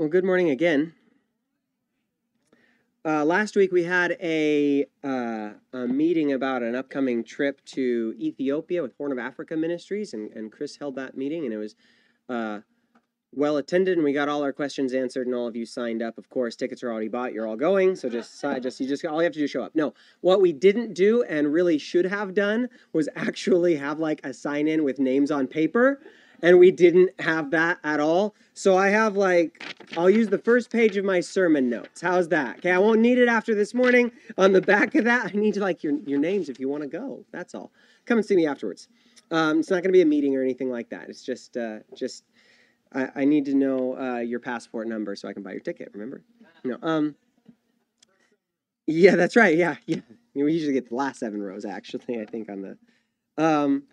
Well, good morning again. Uh, last week we had a, uh, a meeting about an upcoming trip to Ethiopia with Horn of Africa Ministries, and, and Chris held that meeting, and it was uh, well attended, and we got all our questions answered, and all of you signed up. Of course, tickets are already bought. You're all going, so just just you just all you have to do is show up. No, what we didn't do and really should have done was actually have like a sign in with names on paper and we didn't have that at all. So I have like, I'll use the first page of my sermon notes. How's that? Okay, I won't need it after this morning. On the back of that, I need to, like your, your names if you want to go. That's all. Come and see me afterwards. Um, it's not going to be a meeting or anything like that. It's just, uh, just I, I, need to know uh, your passport number so I can buy your ticket. Remember? No. Um. Yeah, that's right. Yeah, yeah. I mean, We usually get the last seven rows actually. I think on the. Um,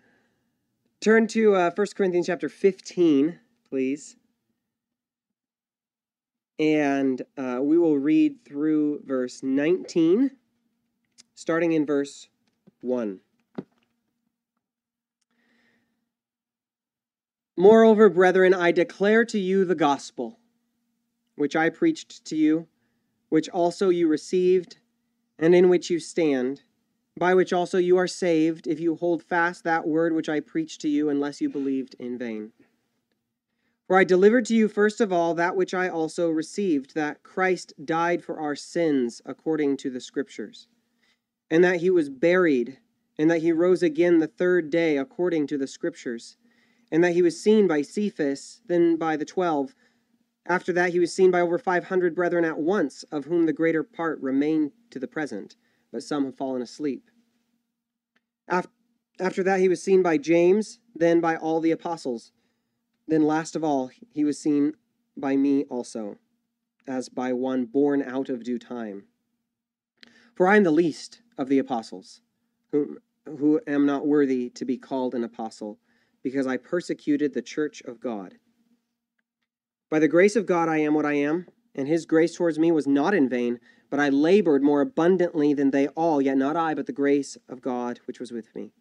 Turn to uh, 1 Corinthians chapter 15, please. And uh, we will read through verse 19, starting in verse 1. Moreover, brethren, I declare to you the gospel, which I preached to you, which also you received, and in which you stand by which also you are saved, if you hold fast that word which I preached to you, unless you believed in vain. For I delivered to you first of all that which I also received, that Christ died for our sins according to the Scriptures, and that he was buried, and that he rose again the third day according to the Scriptures, and that he was seen by Cephas, then by the twelve. After that, he was seen by over five hundred brethren at once, of whom the greater part remain to the present but some have fallen asleep. After that, he was seen by James, then by all the apostles. Then, last of all, he was seen by me also, as by one born out of due time. For I am the least of the apostles, whom, who am not worthy to be called an apostle, because I persecuted the church of God. By the grace of God, I am what I am, and his grace towards me was not in vain. But I labored more abundantly than they all, yet not I, but the grace of God which was with me.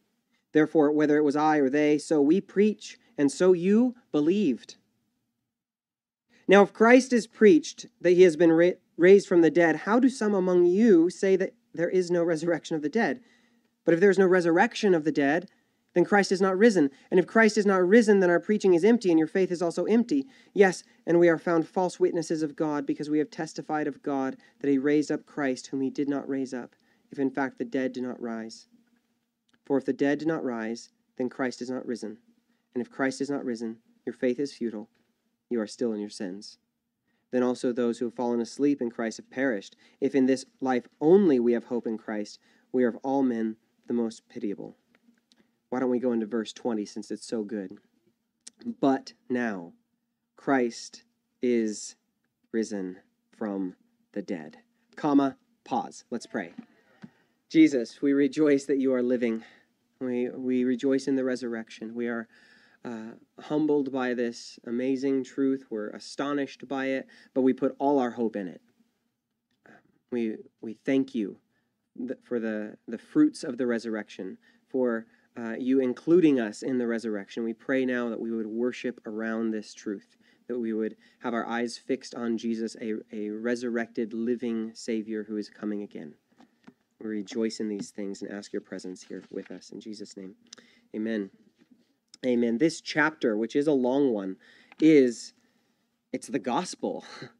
Therefore, whether it was I or they, so we preach, and so you believed. Now, if Christ is preached that he has been ra- raised from the dead, how do some among you say that there is no resurrection of the dead? But if there is no resurrection of the dead, then Christ is not risen. And if Christ is not risen, then our preaching is empty, and your faith is also empty. Yes, and we are found false witnesses of God, because we have testified of God that he raised up Christ, whom he did not raise up, if in fact the dead do not rise. For if the dead do not rise, then Christ is not risen. And if Christ is not risen, your faith is futile. You are still in your sins. Then also those who have fallen asleep in Christ have perished. If in this life only we have hope in Christ, we are of all men the most pitiable. Why don't we go into verse 20 since it's so good? But now Christ is risen from the dead. Comma, pause. Let's pray. Jesus, we rejoice that you are living. We, we rejoice in the resurrection. We are uh, humbled by this amazing truth. We're astonished by it, but we put all our hope in it. We, we thank you for the, the fruits of the resurrection, for uh, you including us in the resurrection. We pray now that we would worship around this truth, that we would have our eyes fixed on Jesus, a, a resurrected, living Savior who is coming again. We rejoice in these things and ask your presence here with us. In Jesus' name, amen. Amen. This chapter, which is a long one, is it's the gospel.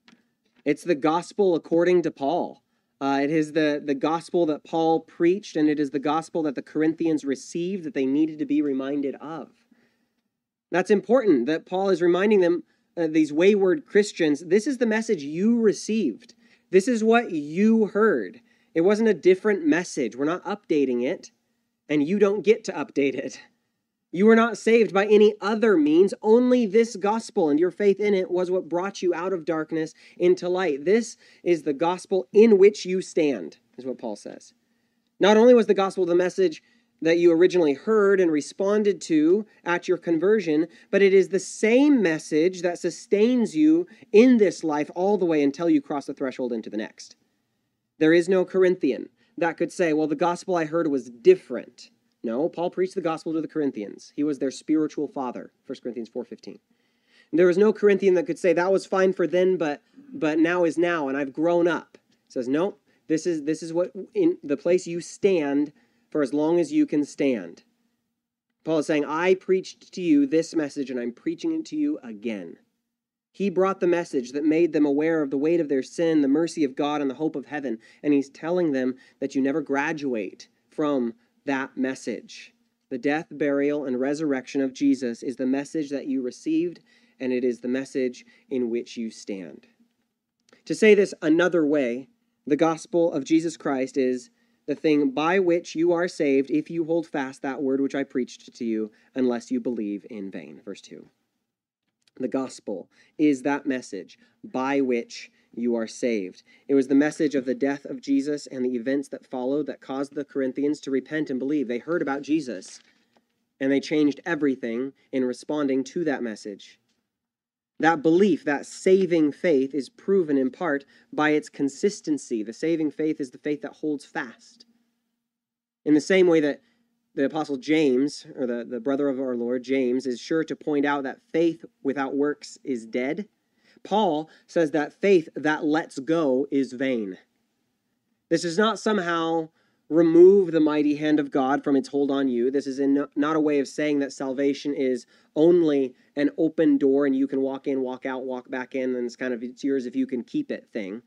It's the gospel according to Paul. Uh, it is the, the gospel that Paul preached, and it is the gospel that the Corinthians received that they needed to be reminded of. That's important that Paul is reminding them, uh, these wayward Christians, this is the message you received. This is what you heard. It wasn't a different message. We're not updating it, and you don't get to update it. You were not saved by any other means. Only this gospel and your faith in it was what brought you out of darkness into light. This is the gospel in which you stand, is what Paul says. Not only was the gospel the message that you originally heard and responded to at your conversion, but it is the same message that sustains you in this life all the way until you cross the threshold into the next. There is no Corinthian that could say, well, the gospel I heard was different. No, Paul preached the gospel to the Corinthians. He was their spiritual father, 1 Corinthians 4:15. There was no Corinthian that could say that was fine for then, but but now is now, and I've grown up. Says, no, this is this is what in the place you stand for as long as you can stand. Paul is saying, I preached to you this message, and I'm preaching it to you again. He brought the message that made them aware of the weight of their sin, the mercy of God, and the hope of heaven. And he's telling them that you never graduate from that message. The death, burial, and resurrection of Jesus is the message that you received, and it is the message in which you stand. To say this another way, the gospel of Jesus Christ is the thing by which you are saved if you hold fast that word which I preached to you, unless you believe in vain. Verse 2. The gospel is that message by which you are saved. It was the message of the death of Jesus and the events that followed that caused the Corinthians to repent and believe. They heard about Jesus and they changed everything in responding to that message. That belief, that saving faith, is proven in part by its consistency. The saving faith is the faith that holds fast. In the same way that the Apostle James, or the, the brother of our Lord, James, is sure to point out that faith without works is dead. Paul says that faith that lets go is vain. This does not somehow remove the mighty hand of God from its hold on you. This is in, not a way of saying that salvation is only an open door and you can walk in, walk out, walk back in, and it's kind of it's yours if you can keep it thing.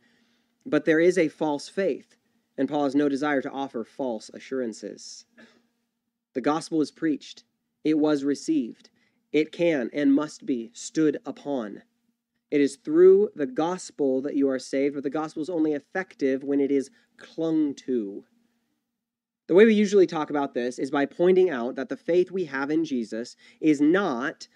But there is a false faith, and Paul has no desire to offer false assurances. The gospel is preached, it was received, it can and must be stood upon. It is through the gospel that you are saved, but the gospel is only effective when it is clung to. The way we usually talk about this is by pointing out that the faith we have in Jesus is not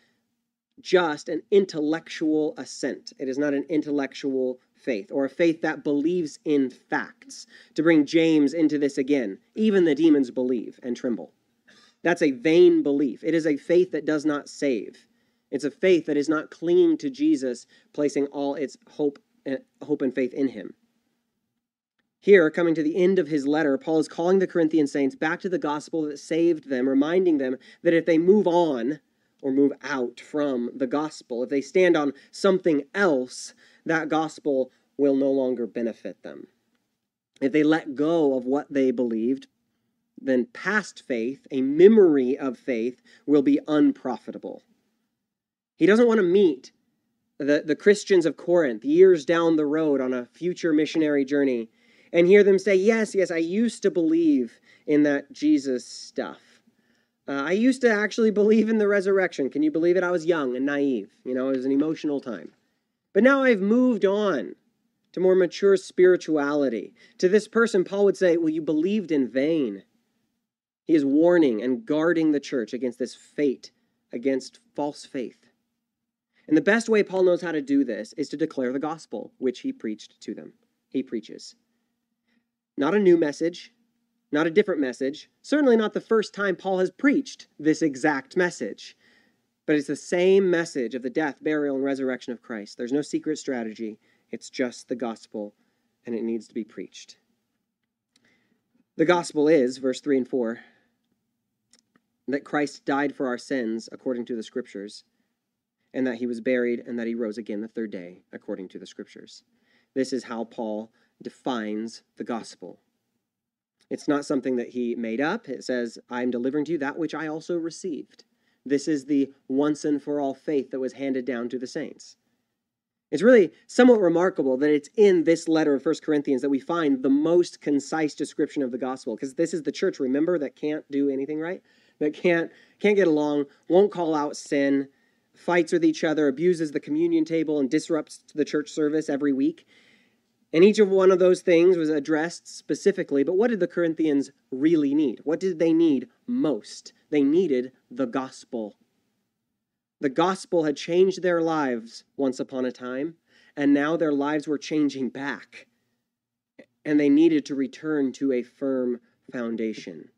just an intellectual assent. It is not an intellectual faith or a faith that believes in facts. To bring James into this again, even the demons believe and tremble. That's a vain belief. It is a faith that does not save. It's a faith that is not clinging to Jesus, placing all its hope and, eh, hope and faith in him. Here, coming to the end of his letter, Paul is calling the Corinthian saints back to the gospel that saved them, reminding them that if they move on or move out from the gospel, if they stand on something else, that gospel will no longer benefit them. If they let go of what they believed, then past faith, a memory of faith, will be unprofitable. He doesn't want to meet the, the Christians of Corinth years down the road on a future missionary journey and hear them say, Yes, yes, I used to believe in that Jesus stuff. Uh, I used to actually believe in the resurrection. Can you believe it? I was young and naive. You know, it was an emotional time. But now I've moved on to more mature spirituality. To this person, Paul would say, Well, you believed in vain. He is warning and guarding the church against this fate, against false faith. And the best way Paul knows how to do this is to declare the gospel, which he preached to them. He preaches. Not a new message, not a different message, certainly not the first time Paul has preached this exact message, but it's the same message of the death, burial, and resurrection of Christ. There's no secret strategy, it's just the gospel, and it needs to be preached. The gospel is, verse 3 and 4, that Christ died for our sins according to the Scriptures, and that he was buried, and that he rose again the third day according to the Scriptures. This is how Paul defines the gospel. It's not something that he made up. It says, I'm delivering to you that which I also received. This is the once and for all faith that was handed down to the saints. It's really somewhat remarkable that it's in this letter of 1 Corinthians that we find the most concise description of the gospel, because this is the church, remember, that can't do anything right that can't can't get along, won't call out sin, fights with each other, abuses the communion table, and disrupts the church service every week. And each of one of those things was addressed specifically. But what did the Corinthians really need? What did they need most? They needed the gospel. The gospel had changed their lives once upon a time, and now their lives were changing back. And they needed to return to a firm foundation.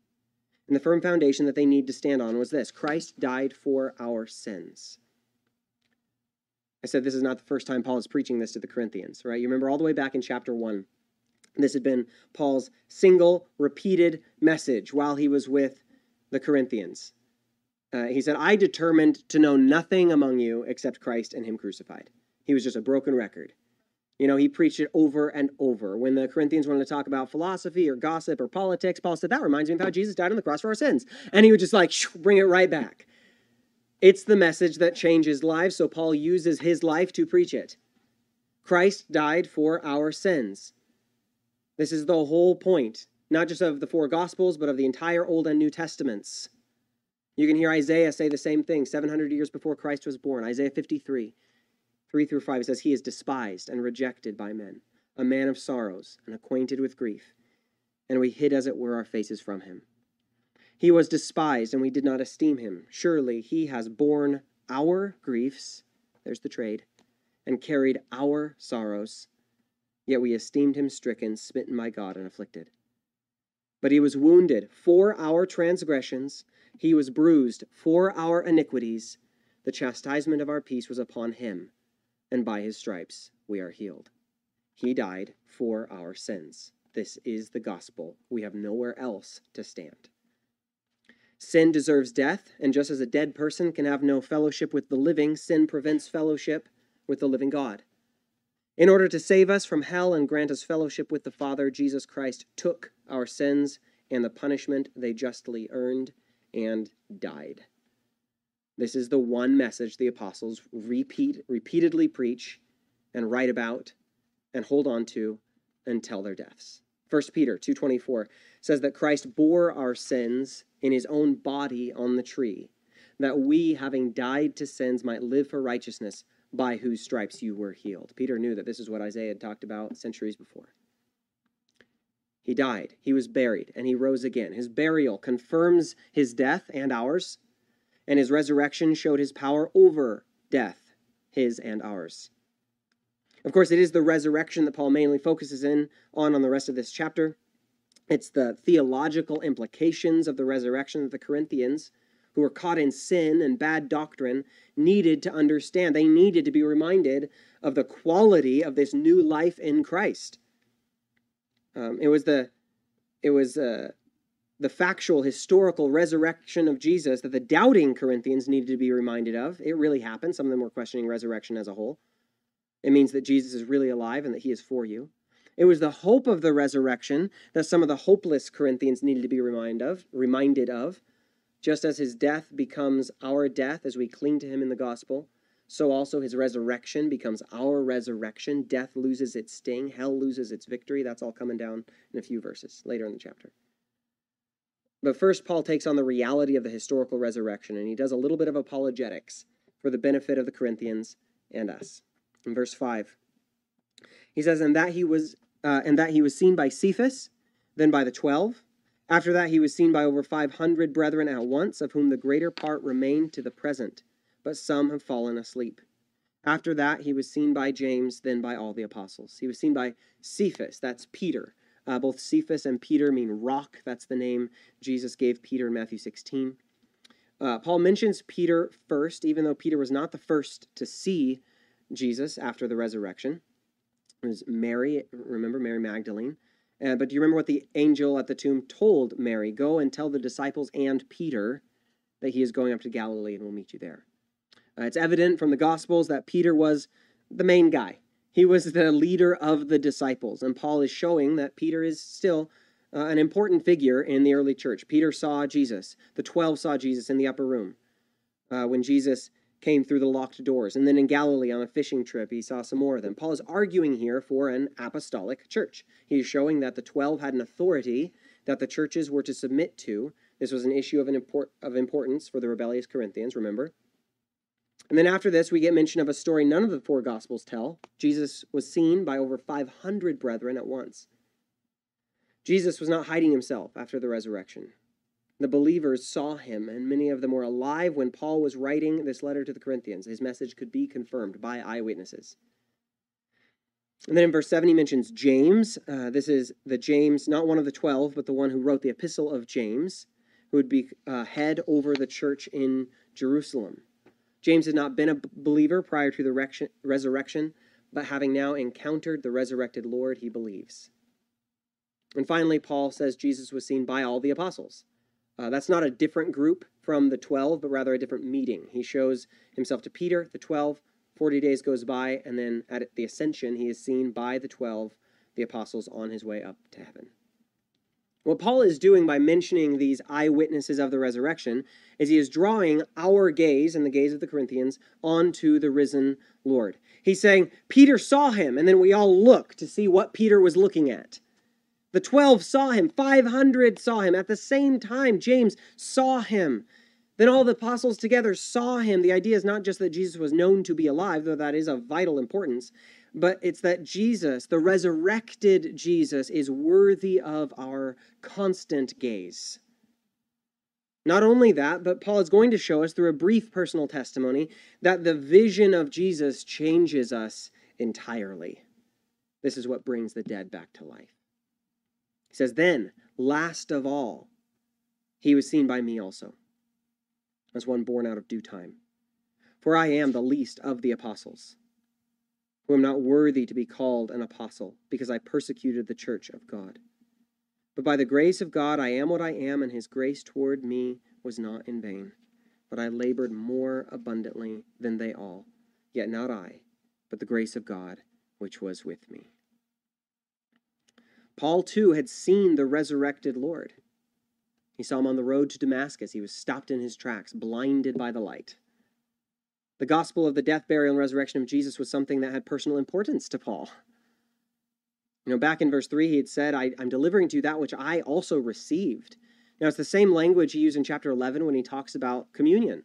And the firm foundation that they need to stand on was this Christ died for our sins. I said this is not the first time Paul is preaching this to the Corinthians, right? You remember all the way back in chapter 1. This had been Paul's single, repeated message while he was with the Corinthians. Uh, he said, I determined to know nothing among you except Christ and Him crucified. He was just a broken record. You know, he preached it over and over. When the Corinthians wanted to talk about philosophy or gossip or politics, Paul said, That reminds me of how Jesus died on the cross for our sins. And he would just like bring it right back. It's the message that changes lives, so Paul uses his life to preach it. Christ died for our sins. This is the whole point, not just of the four Gospels, but of the entire Old and New Testaments. You can hear Isaiah say the same thing 700 years before Christ was born. Isaiah 53. 3 through 5 says, He is despised and rejected by men, a man of sorrows and acquainted with grief, and we hid, as it were, our faces from him. He was despised, and we did not esteem him. Surely he has borne our griefs, there's the trade, and carried our sorrows. Yet we esteemed him stricken, smitten by God, and afflicted. But he was wounded for our transgressions, he was bruised for our iniquities. The chastisement of our peace was upon him and by his stripes we are healed. He died for our sins. This is the gospel. We have nowhere else to stand. Sin deserves death, and just as a dead person can have no fellowship with the living, sin prevents fellowship with the living God. In order to save us from hell and grant us fellowship with the Father, Jesus Christ took our sins and the punishment they justly earned and died. This is the one message the apostles repeat repeatedly preach and write about and hold on to until their deaths. 1 Peter 2:24 says that Christ bore our sins in his own body on the tree, that we having died to sins might live for righteousness, by whose stripes you were healed. Peter knew that this is what Isaiah had talked about centuries before. He died, he was buried, and he rose again. His burial confirms his death and ours and his resurrection showed his power over death, his and ours. Of course, it is the resurrection that Paul mainly focuses in on on the rest of this chapter. It's the theological implications of the resurrection that the Corinthians, who were caught in sin and bad doctrine, needed to understand. They needed to be reminded of the quality of this new life in Christ. Um, it was the it was uh, the factual, historical resurrection of Jesus that the doubting Corinthians needed to be reminded of. It really happened. Some of them were questioning resurrection as a whole. It means that Jesus is really alive and that he is for you. It was the hope of the resurrection that some of the hopeless Corinthians needed to be reminded of, reminded of. Just as his death becomes our death as we cling to him in the gospel, so also his resurrection becomes our resurrection. Death loses its sting, hell loses its victory. That's all coming down in a few verses later in the chapter. But first, Paul takes on the reality of the historical resurrection, and he does a little bit of apologetics for the benefit of the Corinthians and us. In verse 5, he says, And that he was, uh, and that he was seen by Cephas, then by the twelve. After that, he was seen by over 500 brethren at once, of whom the greater part remain to the present, but some have fallen asleep. After that, he was seen by James, then by all the apostles. He was seen by Cephas, that's Peter, uh, both Cephas and Peter mean rock. That's the name Jesus gave Peter in Matthew 16. Uh, Paul mentions Peter first, even though Peter was not the first to see Jesus after the resurrection. Was Mary, remember Mary Magdalene. Uh, but do you remember what the angel at the tomb told Mary? Go and tell the disciples and Peter that he is going up to Galilee and will meet you there. Uh, it's evident from the Gospels that Peter was the main guy. He was the leader of the disciples, and Paul is showing that Peter is still uh, an important figure in the early church. Peter saw Jesus. The 12 saw Jesus in the upper room uh, when Jesus came through the locked doors. And then in Galilee on a fishing trip, he saw some more of them. Paul is arguing here for an apostolic church. He is showing that the 12 had an authority that the churches were to submit to. This was an issue of, an import, of importance for the rebellious Corinthians, remember? And then after this, we get mention of a story none of the four Gospels tell. Jesus was seen by over 500 brethren at once. Jesus was not hiding himself after the resurrection. The believers saw him, and many of them were alive when Paul was writing this letter to the Corinthians. His message could be confirmed by eyewitnesses. And then in verse 7, he mentions James. Uh, this is the James, not one of the 12, but the one who wrote the epistle of James, who would be uh, head over the church in Jerusalem. James had not been a believer prior to the resurrection, but having now encountered the resurrected Lord, he believes. And finally, Paul says Jesus was seen by all the apostles. Uh, that's not a different group from the 12, but rather a different meeting. He shows himself to Peter, the 12. 40 days goes by, and then at the ascension, he is seen by the 12, the apostles, on his way up to heaven. What Paul is doing by mentioning these eyewitnesses of the resurrection is he is drawing our gaze and the gaze of the Corinthians onto the risen Lord. He's saying, Peter saw him, and then we all look to see what Peter was looking at. The 12 saw him, 500 saw him. At the same time, James saw him. Then all the apostles together saw him. The idea is not just that Jesus was known to be alive, though that is of vital importance, but it's that Jesus, the resurrected Jesus, is worthy of our constant gaze. Not only that, but Paul is going to show us through a brief personal testimony that the vision of Jesus changes us entirely. This is what brings the dead back to life. Says, Then, last of all, he was seen by me also, as one born out of due time. For I am the least of the apostles who am not worthy to be called an apostle, because I persecuted the church of God. But by the grace of God I am what I am, and his grace toward me was not in vain. But I labored more abundantly than they all, yet not I, but the grace of God which was with me. Paul too had seen the resurrected Lord. He saw him on the road to Damascus. He was stopped in his tracks, blinded by the light. The gospel of the death, burial, and resurrection of Jesus was something that had personal importance to Paul. You know, back in verse 3, he had said, I, am delivering to you that which I also received. Now, it's the same language he used in chapter 11 when he talks about communion.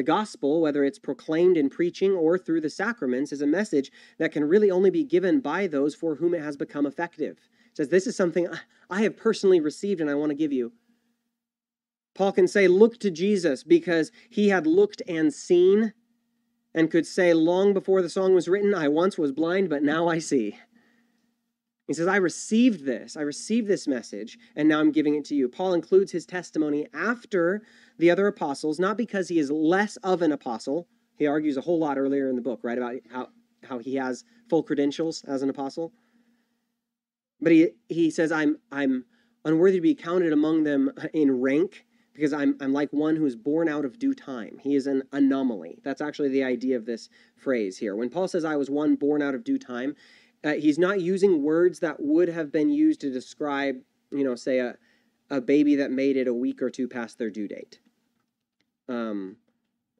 The gospel, whether it's proclaimed in preaching or through the sacraments, is a message that can really only be given by those for whom it has become effective. It says, This is something I have personally received and I want to give you. Paul can say, Look to Jesus because he had looked and seen and could say, Long before the song was written, I once was blind, but now I see. He says, I received this. I received this message, and now I'm giving it to you. Paul includes his testimony after the other apostles, not because he is less of an apostle. He argues a whole lot earlier in the book, right, about how, how he has full credentials as an apostle. But he, he says, I'm, I'm unworthy to be counted among them in rank because I'm, I'm like one who is born out of due time. He is an anomaly. That's actually the idea of this phrase here. When Paul says, I was one born out of due time, uh, he's not using words that would have been used to describe, you know, say a, a baby that made it a week or two past their due date. Um,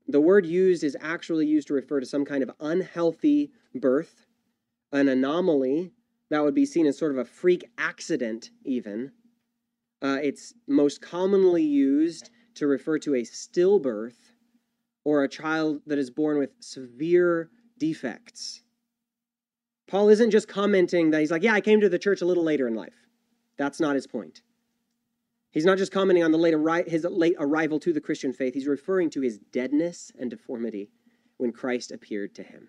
the word used is actually used to refer to some kind of unhealthy birth, an anomaly that would be seen as sort of a freak accident, even. Uh, it's most commonly used to refer to a stillbirth or a child that is born with severe defects. Paul isn't just commenting that he's like, yeah, I came to the church a little later in life. That's not his point. He's not just commenting on the late arri- his late arrival to the Christian faith, he's referring to his deadness and deformity when Christ appeared to him.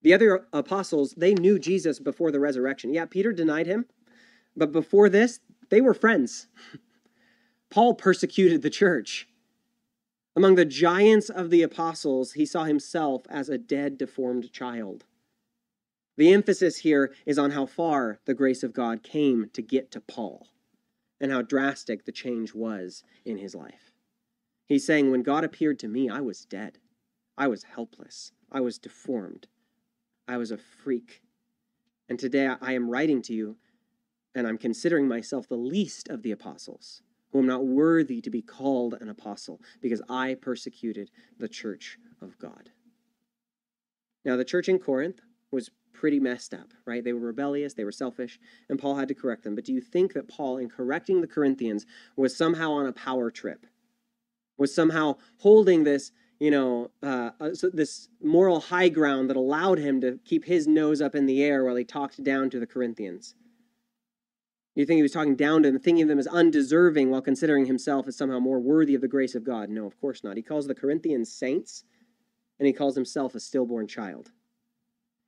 The other apostles, they knew Jesus before the resurrection. Yeah, Peter denied him, but before this, they were friends. Paul persecuted the church. Among the giants of the apostles, he saw himself as a dead, deformed child. The emphasis here is on how far the grace of God came to get to Paul and how drastic the change was in his life. He's saying, When God appeared to me, I was dead. I was helpless. I was deformed. I was a freak. And today I am writing to you and I'm considering myself the least of the apostles, who am not worthy to be called an apostle, because I persecuted the church of God. Now, the church in Corinth was pretty messed up, right? They were rebellious, they were selfish, and Paul had to correct them. But do you think that Paul, in correcting the Corinthians, was somehow on a power trip? Was somehow holding this, you know, uh, uh this moral high ground that allowed him to keep his nose up in the air while he talked down to the Corinthians? You think he was talking down to them, thinking of them as undeserving while considering himself as somehow more worthy of the grace of God? No, of course not. He calls the Corinthians saints, and he calls himself a stillborn child.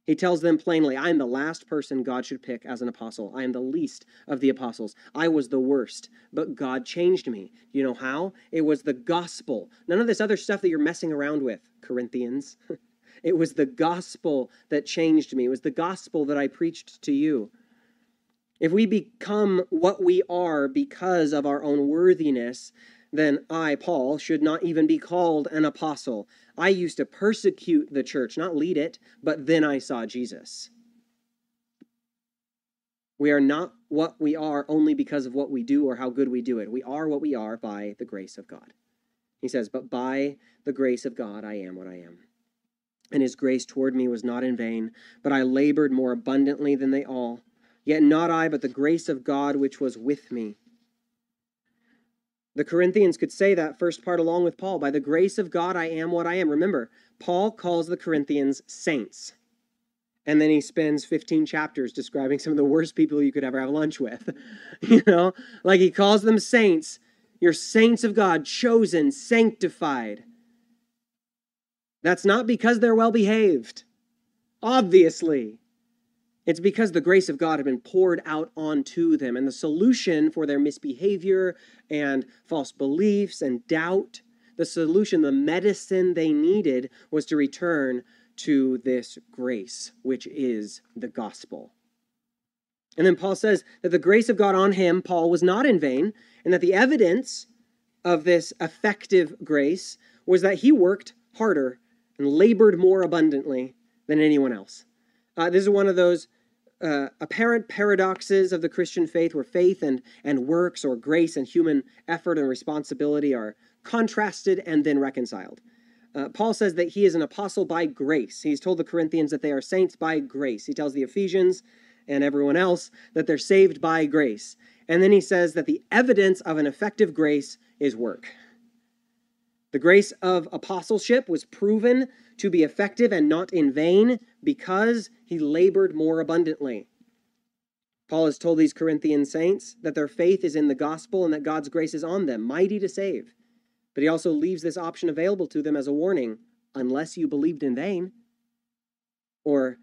He tells them plainly, I am the last person God should pick as an apostle. I am the least of the apostles. I was the worst, but God changed me. You know how? It was the gospel. None of this other stuff that you're messing around with, Corinthians. it was the gospel that changed me. It was the gospel that I preached to you. If we become what we are because of our own worthiness, then I, Paul, should not even be called an apostle. I used to persecute the church, not lead it, but then I saw Jesus. We are not what we are only because of what we do or how good we do it. We are what we are by the grace of God. He says, But by the grace of God, I am what I am. And his grace toward me was not in vain, but I labored more abundantly than they all. Yet not I, but the grace of God which was with me. The Corinthians could say that first part along with Paul. By the grace of God, I am what I am. Remember, Paul calls the Corinthians saints. And then he spends 15 chapters describing some of the worst people you could ever have lunch with. you know, like he calls them saints. You're saints of God, chosen, sanctified. That's not because they're well behaved, obviously. It's because the grace of God had been poured out onto them. And the solution for their misbehavior and false beliefs and doubt, the solution, the medicine they needed was to return to this grace, which is the gospel. And then Paul says that the grace of God on him, Paul, was not in vain, and that the evidence of this effective grace was that he worked harder and labored more abundantly than anyone else. Uh, this is one of those uh, apparent paradoxes of the Christian faith where faith and, and works or grace and human effort and responsibility are contrasted and then reconciled. Uh, Paul says that he is an apostle by grace. He's told the Corinthians that they are saints by grace. He tells the Ephesians and everyone else that they're saved by grace. And then he says that the evidence of an effective grace is work. The grace of apostleship was proven to be effective and not in vain because he labored more abundantly. Paul has told these Corinthian saints that their faith is in the gospel and that God's grace is on them, mighty to save. But he also leaves this option available to them as a warning unless you believed in vain. Or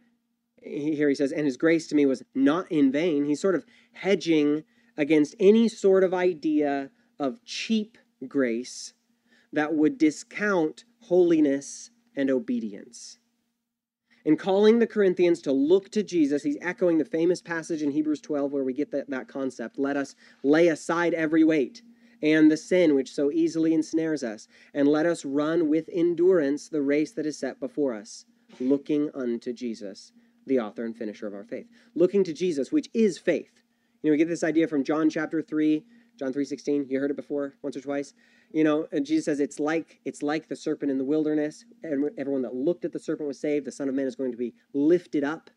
here he says, and his grace to me was not in vain. He's sort of hedging against any sort of idea of cheap grace that would discount holiness and obedience. In calling the Corinthians to look to Jesus, he's echoing the famous passage in Hebrews 12 where we get that, that concept. Let us lay aside every weight and the sin which so easily ensnares us, and let us run with endurance the race that is set before us, looking unto Jesus, the author and finisher of our faith. Looking to Jesus, which is faith. You know, we get this idea from John chapter 3, John 3:16. You heard it before once or twice. You know, and Jesus says it's like it's like the serpent in the wilderness. And everyone that looked at the serpent was saved. The Son of Man is going to be lifted up.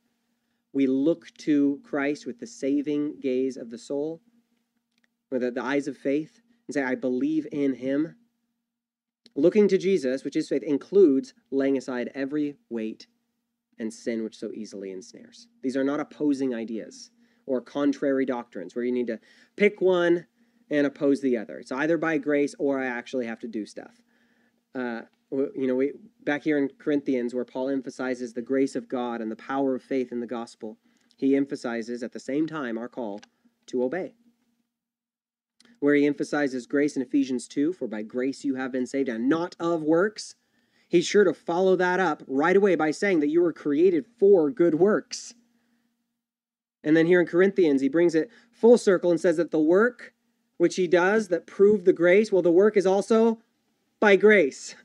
We look to Christ with the saving gaze of the soul, with the, the eyes of faith and say, I believe in him. Looking to Jesus, which is faith, includes laying aside every weight and sin which so easily ensnares. These are not opposing ideas or contrary doctrines where you need to pick one and oppose the other. It's either by grace or I actually have to do stuff. Uh, you know, we, back here in Corinthians, where Paul emphasizes the grace of God and the power of faith in the gospel, he emphasizes at the same time our call to obey where he emphasizes grace in Ephesians 2 for by grace you have been saved and not of works. He's sure to follow that up right away by saying that you were created for good works. And then here in Corinthians, he brings it full circle and says that the work which he does that prove the grace, well, the work is also by grace.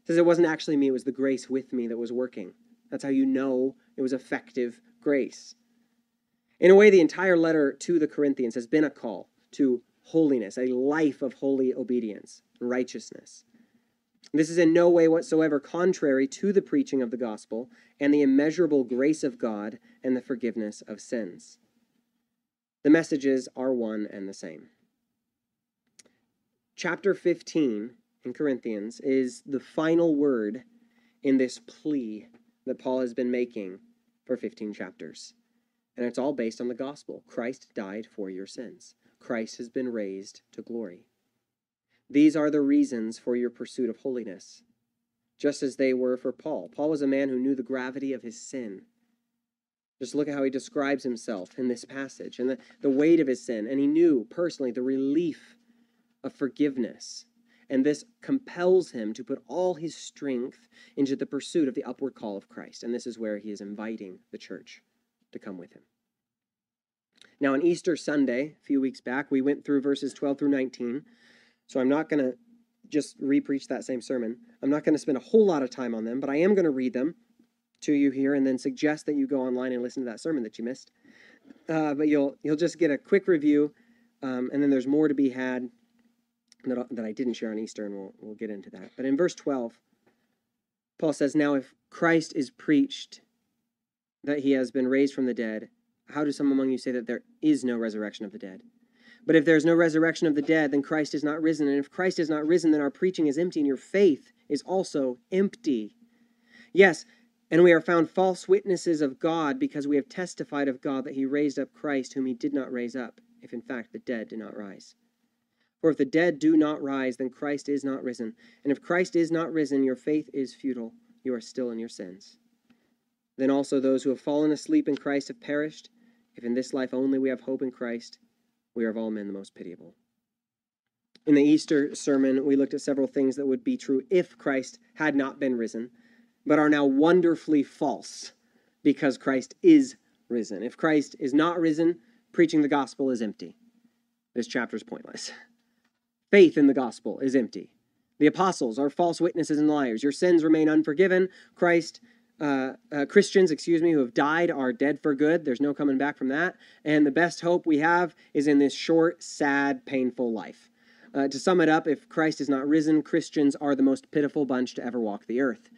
He says it wasn't actually me, it was the grace with me that was working. That's how you know it was effective grace. In a way, the entire letter to the Corinthians has been a call to holiness, a life of holy obedience righteousness. This is in no way whatsoever contrary to the preaching of the gospel and the immeasurable grace of God and the forgiveness of sins. The messages are one and the same. Chapter 15 in Corinthians is the final word in this plea that Paul has been making for 15 chapters. And it's all based on the gospel. Christ died for your sins. Christ has been raised to glory. These are the reasons for your pursuit of holiness, just as they were for Paul. Paul was a man who knew the gravity of his sin. Just look at how he describes himself in this passage and the, the weight of his sin. And he knew personally the relief of forgiveness. And this compels him to put all his strength into the pursuit of the upward call of Christ. And this is where he is inviting the church to come with him. Now, on Easter Sunday, a few weeks back, we went through verses 12 through 19. So I'm not going to just repreach that same sermon. I'm not going to spend a whole lot of time on them, but I am going to read them to you here and then suggest that you go online and listen to that sermon that you missed. Uh, but you'll you'll just get a quick review, um, and then there's more to be had that, that I didn't share on Easter, and we'll, we'll get into that. But in verse 12, Paul says, Now if Christ is preached that he has been raised from the dead, how do some among you say that there is no resurrection of the dead? But if there is no resurrection of the dead, then Christ is not risen. And if Christ is not risen, then our preaching is empty, and your faith is also empty. Yes, and we are found false witnesses of God because we have testified of God that he raised up Christ, whom he did not raise up, if in fact the dead did not rise. For if the dead do not rise, then Christ is not risen. And if Christ is not risen, your faith is futile. You are still in your sins. Then also those who have fallen asleep in Christ have perished. If in this life only we have hope in Christ, we are of all men the most pitiable. In the Easter sermon, we looked at several things that would be true if Christ had not been risen, but are now wonderfully false because Christ is risen. If Christ is not risen, preaching the gospel is empty. This chapter is pointless. Faith in the gospel is empty. The apostles are false witnesses and liars. Your sins remain unforgiven. Christ uh, uh, Christians, excuse me, who have died are dead for good. There's no coming back from that. And the best hope we have is in this short, sad, painful life. Uh, to sum it up, if Christ is not risen, Christians are the most pitiful bunch to ever walk the earth.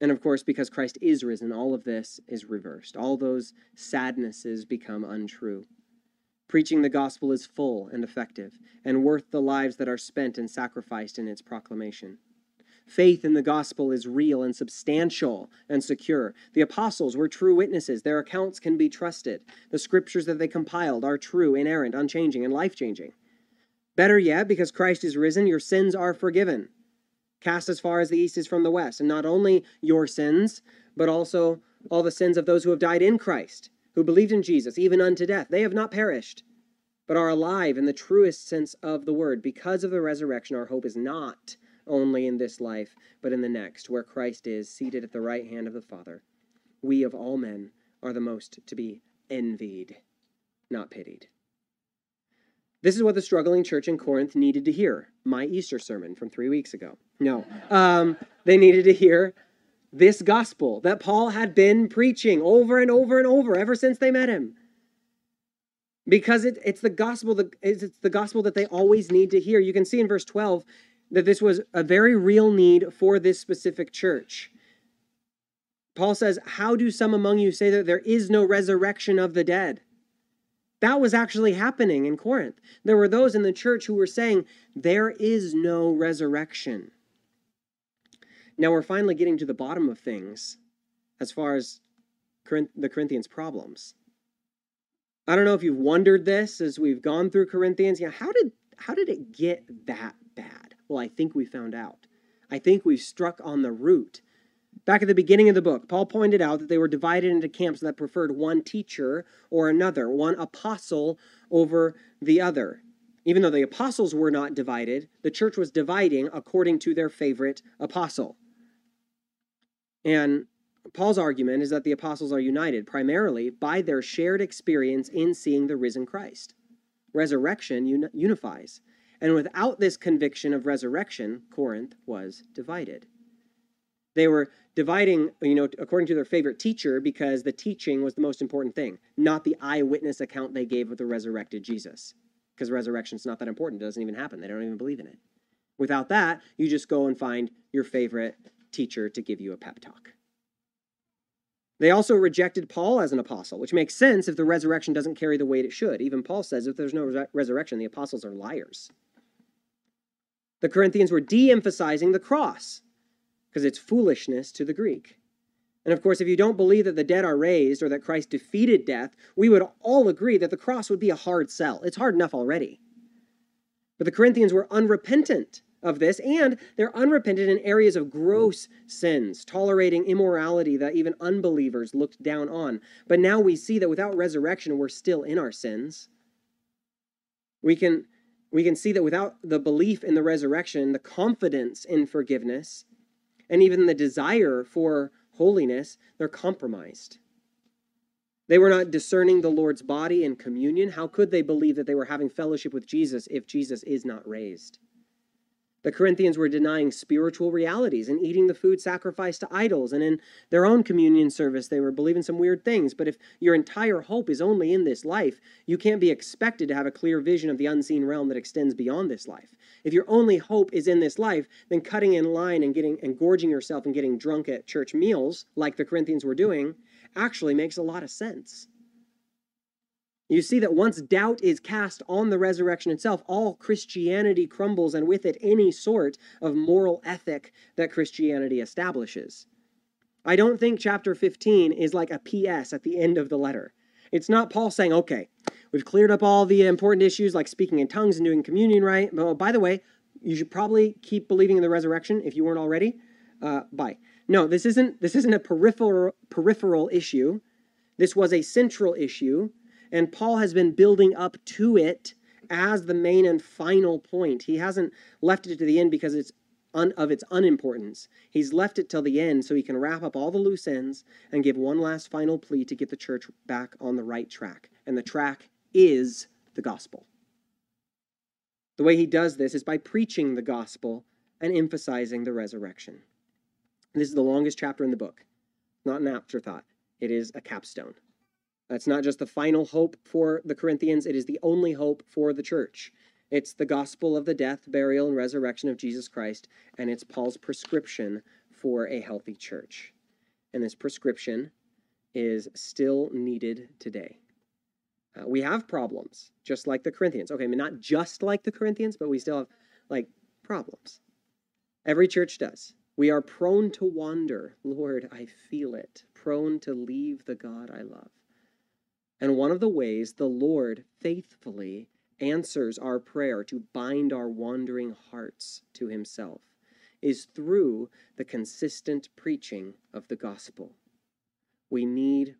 And of course, because Christ is risen, all of this is reversed. All those sadnesses become untrue. Preaching the gospel is full and effective, and worth the lives that are spent and sacrificed in its proclamation. Faith in the gospel is real and substantial and secure. The apostles were true witnesses. Their accounts can be trusted. The scriptures that they compiled are true, inerrant, unchanging, and life changing. Better yet, because Christ is risen, your sins are forgiven, cast as far as the east is from the west. And not only your sins, but also all the sins of those who have died in Christ, who believed in Jesus, even unto death. They have not perished, but are alive in the truest sense of the word. Because of the resurrection, our hope is not only in this life, but in the next, where Christ is seated at the right hand of the Father. We of all men are the most to be envied, not pitied. This is what the struggling church in Corinth needed to hear. My Easter sermon from three weeks ago. No, um, they needed to hear this gospel that Paul had been preaching over and over and over ever since they met him. Because it, it's the gospel that it's the gospel that they always need to hear. You can see in verse 12, that this was a very real need for this specific church. Paul says, How do some among you say that there is no resurrection of the dead? That was actually happening in Corinth. There were those in the church who were saying, There is no resurrection. Now we're finally getting to the bottom of things as far as the Corinthians' problems. I don't know if you've wondered this as we've gone through Corinthians. You know, how did how did it get that bad? Well, I think we found out. I think we've struck on the root. Back at the beginning of the book, Paul pointed out that they were divided into camps that preferred one teacher or another, one apostle over the other. Even though the apostles were not divided, the church was dividing according to their favorite apostle. And Paul's argument is that the apostles are united primarily by their shared experience in seeing the risen Christ. Resurrection unifies. And without this conviction of resurrection, Corinth was divided. They were dividing, you know, according to their favorite teacher because the teaching was the most important thing, not the eyewitness account they gave of the resurrected Jesus. Because resurrection's not that important. It doesn't even happen. They don't even believe in it. Without that, you just go and find your favorite teacher to give you a pep talk. They also rejected Paul as an apostle, which makes sense if the resurrection doesn't carry the weight it should. Even Paul says if there's no resurrection, the apostles are liars. The Corinthians were de emphasizing the cross because it's foolishness to the Greek. And of course, if you don't believe that the dead are raised or that Christ defeated death, we would all agree that the cross would be a hard sell. It's hard enough already. But the Corinthians were unrepentant of this, and they're unrepentant in areas of gross sins, tolerating immorality that even unbelievers looked down on. But now we see that without resurrection, we're still in our sins. We can we can see that without the belief in the resurrection, the confidence in forgiveness, and even the desire for holiness, they're compromised. They were not discerning the Lord's body in communion. How could they believe that they were having fellowship with Jesus if Jesus is not raised? The Corinthians were denying spiritual realities and eating the food sacrificed to idols. And in their own communion service, they were believing some weird things. But if your entire hope is only in this life, you can't be expected to have a clear vision of the unseen realm that extends beyond this life. If your only hope is in this life, then cutting in line and getting and gorging yourself and getting drunk at church meals, like the Corinthians were doing, actually makes a lot of sense. You see that once doubt is cast on the resurrection itself, all Christianity crumbles, and with it, any sort of moral ethic that Christianity establishes. I don't think chapter 15 is like a PS at the end of the letter. It's not Paul saying, okay, we've cleared up all the important issues like speaking in tongues and doing communion right. But oh, by the way, you should probably keep believing in the resurrection if you weren't already. Uh, bye. No, this isn't. This isn't a peripheral peripheral issue. This was a central issue and Paul has been building up to it as the main and final point. He hasn't left it to the end because it's un, of its unimportance. He's left it till the end so he can wrap up all the loose ends and give one last final plea to get the church back on the right track. And the track is the gospel. The way he does this is by preaching the gospel and emphasizing the resurrection. This is the longest chapter in the book, not an afterthought. It is a capstone. That's not just the final hope for the Corinthians, it is the only hope for the church. It's the gospel of the death, burial, and resurrection of Jesus Christ, and it's Paul's prescription for a healthy church. And this prescription is still needed today. Uh, we have problems, just like the Corinthians. Okay, I mean, not just like the Corinthians, but we still have like problems. Every church does. We are prone to wander. Lord, I feel it. Prone to leave the God I love. And one of the ways the Lord faithfully answers our prayer to bind our wandering hearts to Himself is through the consistent preaching of the gospel. We need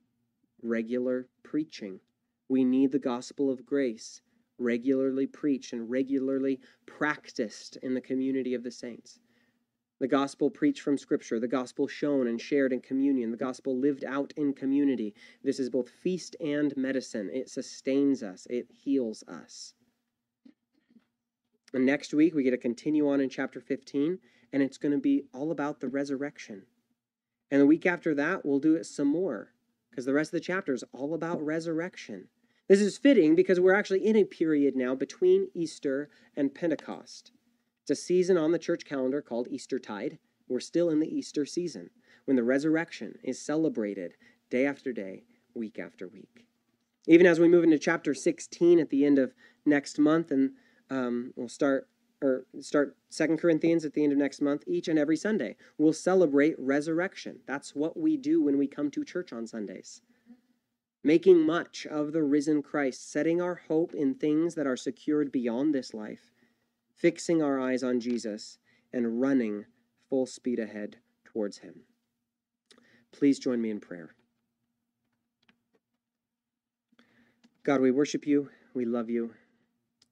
regular preaching. We need the gospel of grace regularly preached and regularly practiced in the community of the saints the gospel preached from Scripture, the gospel shown and shared in communion, the gospel lived out in community. This is both feast and medicine. It sustains us, it heals us. And next week, we get to continue on in chapter 15, and it's going to be all about the resurrection. And the week after that, we'll do it some more, because the rest of the chapter is all about resurrection. This is fitting because we're actually in a period now between Easter and Pentecost. It's a season on the church calendar called Eastertide. We're still in the Easter season when the resurrection is celebrated day after day, week after week. Even as we move into chapter 16 at the end of next month, and um, we'll start or start Second Corinthians at the end of next month, each and every Sunday, we'll celebrate resurrection. That's what we do when we come to church on Sundays. Making much of the risen Christ, setting our hope in things that are secured beyond this life, fixing our eyes on Jesus and running full speed ahead towards Him. Please join me in prayer. God, we worship you, we love you,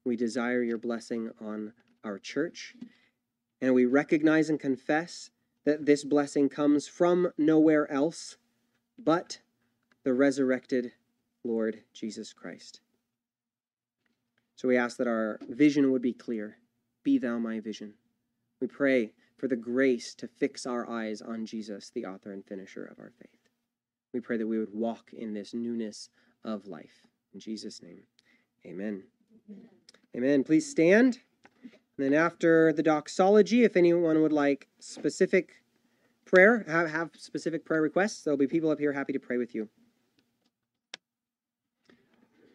we desire your blessing on our church, and we recognize and confess that this blessing comes from nowhere else but the resurrected Lord Jesus Christ. So we ask that our vision would be clear be thou my vision. We pray for the grace to fix our eyes on Jesus, the author and finisher of our faith. We pray that we would walk in this newness of life. In Jesus' name, amen. Amen. amen. Please stand. And then after the doxology, if anyone would like specific prayer, have, have specific prayer requests, there'll be people up here happy to pray with you.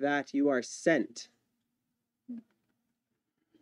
that, you are sent.